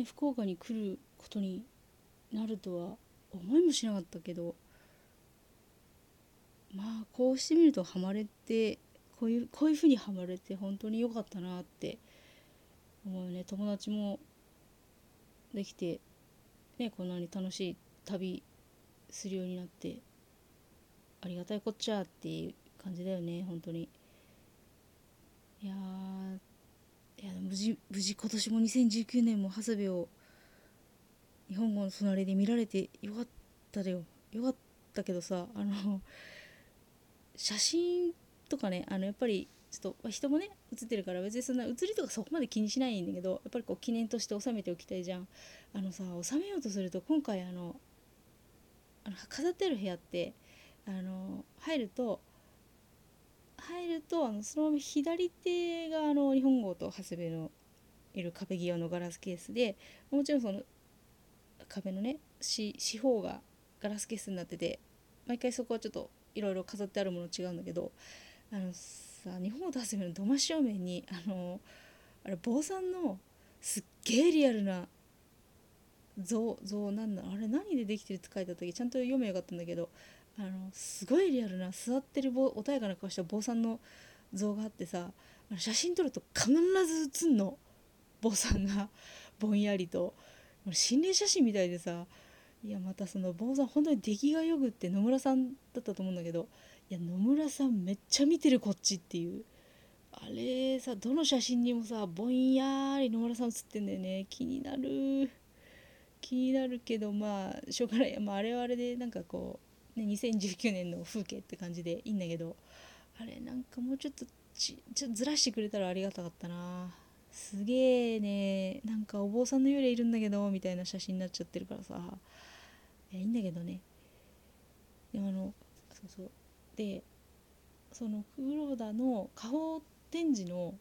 ね福岡に来ることになるとは思いもしなかったけどまあこうしてみるとハマれてこういうこういうふうにハマれて本当に良かったなって思うね。友達もできて、ね、こんなに楽しい旅するようになってありがたいこっちゃっていう感じだよね本当に。いやいや無事無事今年も2019年も長谷部を日本語の隣で見られてよかっただよ。よかったけどさあの写真とかねあのやっぱりちょっと人もね写ってるから別にそんな写りとかそこまで気にしないんだけどやっぱりこう記念として収めておきたいじゃん。あのさ収めようとすると今回あのあの飾ってある部屋ってあの入ると入るとあのそのまま左手があの日本語と長谷部のいる壁際のガラスケースでもちろんその壁のね四方がガラスケースになってて毎回そこはちょっといろいろ飾ってあるもの違うんだけどあのさ日本を出すの土間正面にあのあれ坊さんのすっげえリアルな像像なんだあれ何でできてるって書いてた時ちゃんと読めよかったんだけどあのすごいリアルな座ってる穏やかな顔した坊さんの像があってさ写真撮ると必ず写んの。坊さんがぼんやりと。心霊写真みたいでさいやまたその坊さん本当に出来がよくって野村さんだったと思うんだけどいや野村さんめっちゃ見てるこっちっていう。あれさどの写真にもさぼんやり野村さん写ってんだよね。気になる。気になるけどまあしょうがない、まあ、あれはあれでなんかこう、ね、2019年の風景って感じでいいんだけどあれなんかもうちょっとちちょずらしてくれたらありがたかったな。すげえね。なんかお坊さんの幽霊いるんだけどみたいな写真になっちゃってるからさ。いやいいんだけどね。でもあのそうそう。でその黒田の下方展示の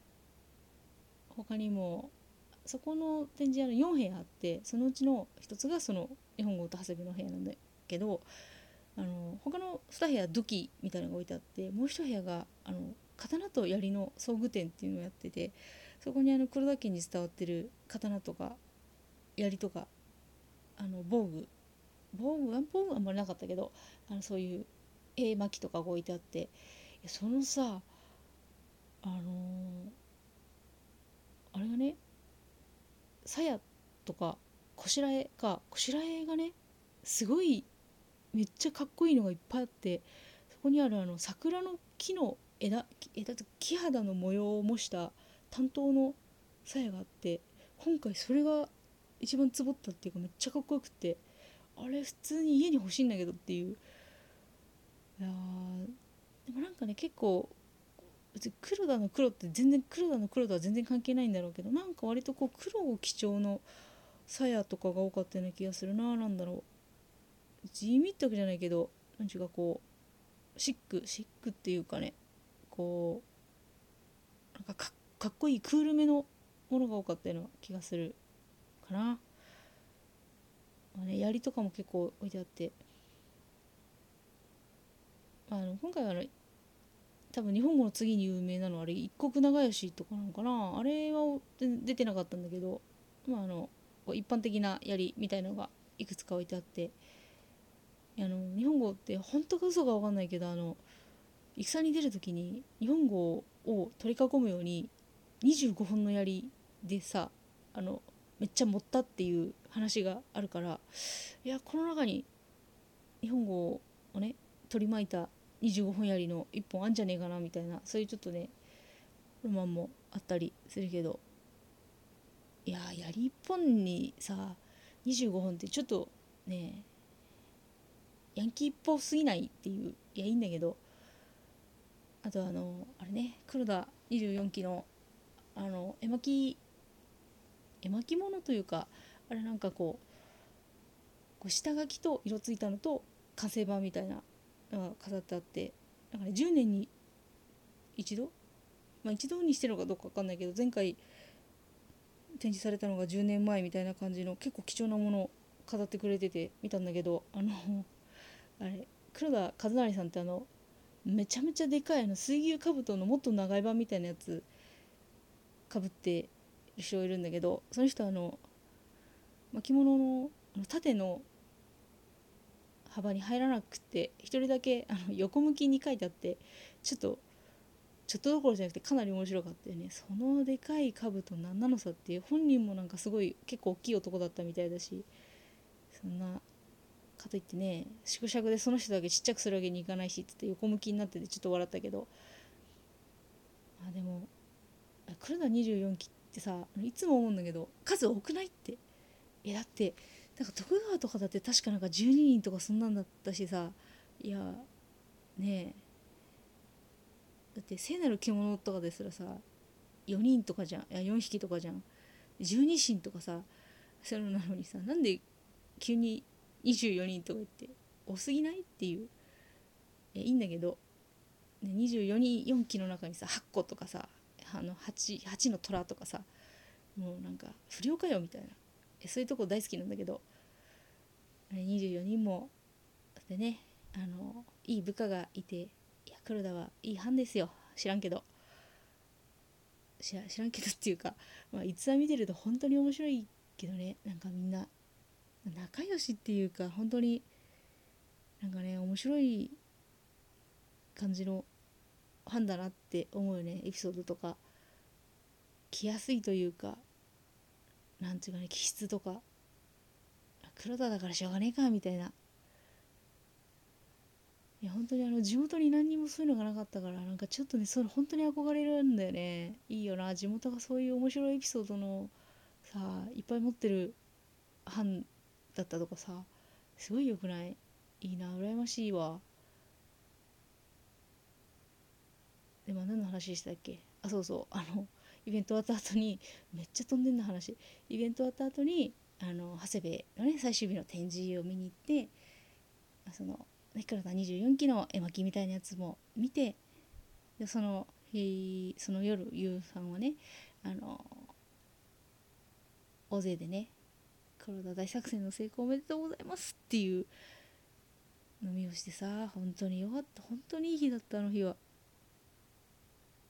他にもそこの展示屋の4部屋あってそのうちの1つがその日本語と長谷部の部屋なんだけどあの他の2部屋土器みたいなのが置いてあってもう1部屋があの刀と槍の装具店っていうのをやっててそこにあの黒田家に伝わってる刀とか槍とかあの防具。防具防具はあんまりなかったけどあのそういう絵巻とかが置いてあってそのさあのー、あれがね鞘とかこしらえかこしらえがねすごいめっちゃかっこいいのがいっぱいあってそこにあるあの桜の木の枝枝と木肌の模様を模した担当の鞘があって今回それが一番ツボったっていうかめっちゃかっこよくてあれ普通に家に欲しいんだけどっていう。いやでもなんかね結構別に黒田の黒って全然黒田の黒とは全然関係ないんだろうけどなんか割とこう黒を基調の鞘とかが多かったような気がするな何だろう。地味ってわけじゃないけど何ちゅうかこうシックシックっていうかねこうなんかかっこいいクールめのものが多かったような気がするかな。まあね、槍とかも結構置いてあって。あの今回はあの多分日本語の次に有名なのはあれ一国長吉とかなのかな。あれは出てなかったんだけど、まあ、あの一般的な槍みたいのがいくつか置いてあって。あの日本語って本当か嘘か分かんないけどあの戦に出る時に日本語を取り囲むように25本の槍でさあのめっちゃ持ったっていう話があるからいやこの中に日本語をね取り巻いた25本槍の1本あんじゃねえかなみたいなそういうちょっとねロマンもあったりするけどいや槍1本にさ25本ってちょっとねヤンキーっぽすぎないっていういやいいんだけどあとあのあれね黒田24期のあの絵巻絵巻物というかあれなんかこうこう下書きと色ついたのと完成版みたいなのが飾ってあってなんかね10年に一度まあ一度にしてるのかどうか分かんないけど前回展示されたのが10年前みたいな感じの結構貴重なものを飾ってくれてて見たんだけどあのあれ黒田和成さんってあのめちゃめちゃでかいあの水牛兜のもっと長い版みたいなやつかぶってる人いるんだけどその人あのまあ、着物のあの縦の幅に入らなくて一人だけあの横向きに書いてあってちょっとちょっとどころじゃなくてかなり面白かったよね。そのでかい兜何なのさっていう本人もなんかすごい結構大きい男だったみたいだしそんなかといってね縮尺でその人だけちっちゃくするわけにいかないしっつって横向きになっててちょっと笑ったけど。あでも黒田24期ってさいつも思うんだけど数多くないって。えだってなんか徳川とかだって確かなんか12人とかそんなんだったしさいやねえ。だって聖なる獣とかですらさ4人とかじゃんいや4匹とかじゃん。十二神とかさそれなのにさなんで急に24人とか言って多すぎない？っていう。いいいんだけど、ね、24人4期の中にさ8個とかさあの 8, 8の虎とかさもうなんか不良かよみたいな。そういうとこ大好きなんだけど。24人もでねあのいい部下がいていや黒田はいい班ですよ。知らんけど。知ら知らんけどっていうか、まあ、逸話見てると本当に面白いけどね。なんかみんな仲良しっていうか本当になんかね面白い感じの班だなって思うよねエピソードとか。来やすいというかなんていうかね気質とか。黒田だからしょうがねえかみたいな。いや本当にあの地元に何にもそういうのがなかったからなんかちょっとねそれ本当に憧れるんだよね。いいよな地元がそういう面白いエピソードのさいっぱい持ってる班だったとかさすごいよくない？いいな羨ましいわ。でも何の話でしたっけ？あそうそう。あのイベント終わった後にめっちゃ飛んでんな話。イベント終わった後にあの長谷部のね最終日の展示を見に行ってその黒田24期の絵巻みたいなやつも見てでその日その夜ゆうさんはねあの大勢でね黒田大作戦の成功おめでとうございますっていう飲みをしてさ本当によかった本当にいい日だったあの日は。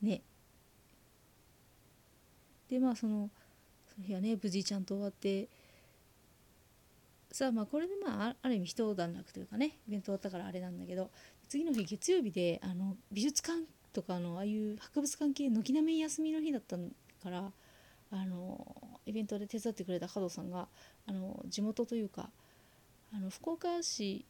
ね。でまあそのその日はね無事ちゃんと終わって。さあまあこれでまあある意味一段落というかねイベント終わったからあれなんだけど次の日月曜日であの美術館とかのああいう博物関係軒並み休みの日だったからあのイベントで手伝ってくれた加藤さんがあの地元というかあの福岡市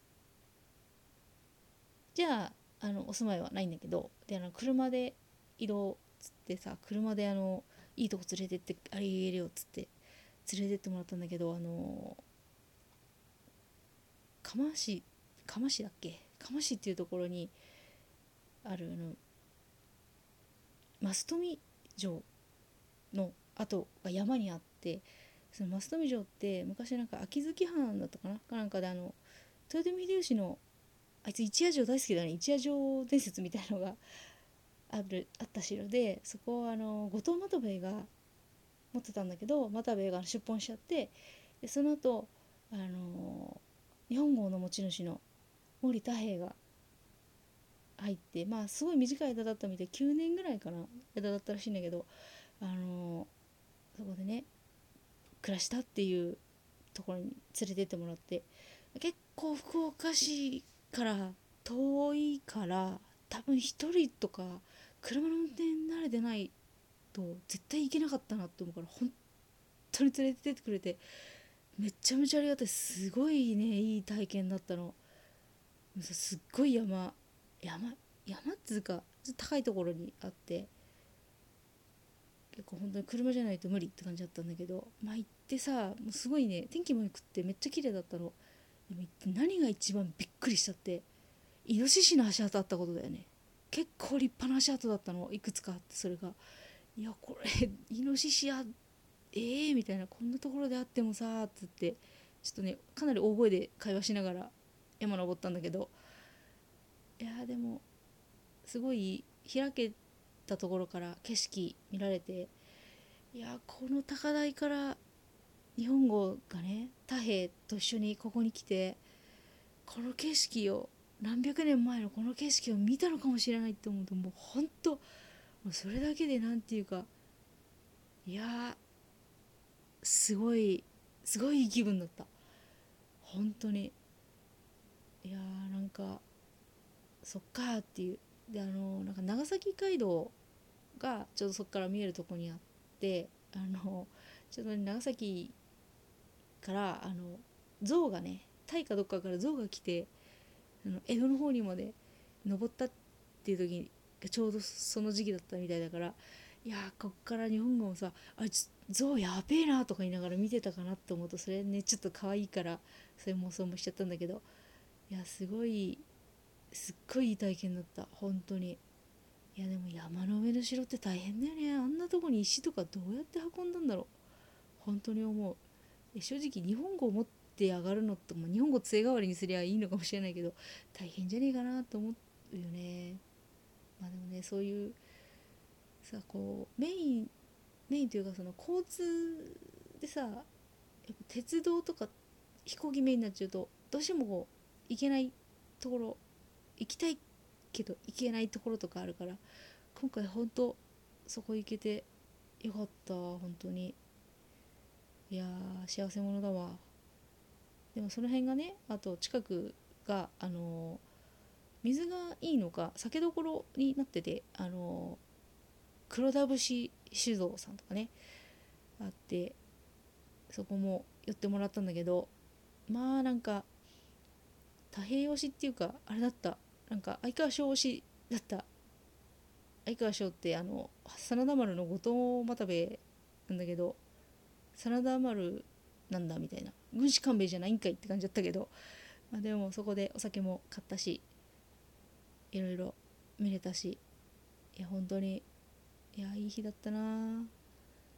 じゃああのお住まいはないんだけどであの車で移動つってさ車であのいいとこ連れてってあげるよっつって連れてってもらったんだけどあの釜石釜石だっけ？釜石っていうところにあるあの増富城の跡が山にあってその増富城って昔なんか秋月藩だったかな？かなんかであの豊臣秀吉のあいつ一夜城大好きだね。一夜城伝説みたいのがあるあった城でそこをあの後藤又兵衛が持ってたんだけど又兵衛が出奔しちゃってでその後あの日本号の持ち主の森太平が入ってまあすごい短い間だったみたい。9年ぐらいかな間だったらしいんだけどあのそこでね暮らしたっていうところに連れてってもらって結構福岡市から遠いから多分一人とか車の運転慣れてないと絶対行けなかったなって思うから本当に連れてってくれてめちゃめちゃありがたい。すごいねいい体験だったの。すっごい山山山っつうか高いところにあって結構本当に車じゃないと無理って感じだったんだけどまあ行ってさもうすごいね天気も良くってめっちゃ綺麗だったの。でも行って何が一番びっくりしちゃってイノシシの足跡あったことだよね。結構立派な足跡だったの。いくつかあってそれが。いやこれイノシシやえーみたいなこんなところであってもさっつってちょっとねかなり大声で会話しながら山登ったんだけど。いやでもすごい開けてたところから景色見られていやこの高台から日本語がね太平と一緒にここに来てこの景色を何百年前のこの景色を見たのかもしれないって思うともうほんとそれだけで何て言うかいやすごいすごいいい気分だった。本当に。いやーなんかそっかっていう。であのなんか長崎街道がちょうどそこから見えるとこにあってあのちょっと、長崎からあの象がねタイかどっかから象が来てあの江戸の方にまで登ったっていう時がちょうどその時期だったみたいだからいやーこっから日本語もさあいつ象やべえなとか言いながら見てたかなって思うとそれねちょっと可愛いからそういう妄想もしちゃったんだけどいやすごいすっごいいい体験だった本当に。いやでも山の上の城って大変だよね。あんなとこに石とかどうやって運んだんだろう。本当に思う。正直日本語を持って上がるのって、まあ、日本語杖代わりにすりゃいいのかもしれないけど大変じゃねえかなと思うよね。まあでもねそういうさこうメインメインというかその交通でさやっぱ鉄道とか飛行機メインになっちゃうとどうしてもこう行けないところ行きたいけど行けないところとかあるから今回本当そこ行けてよかった本当に。いや幸せ者だわ。でもその辺がねあと近くがあの水がいいのか酒どころになっててあの黒田節酒造さんとかねあってそこも寄ってもらったんだけどまあなんか太平洋史っていうかあれだった。なんか相川翔推しだった。相川翔ってあの真田丸の後藤又兵衛なんだけど真田丸なんだみたいな。軍師官兵衛じゃないんかいって感じだったけど、まあ、でもそこでお酒も買ったしいろいろ見れたしいや本当にいやいい日だったな。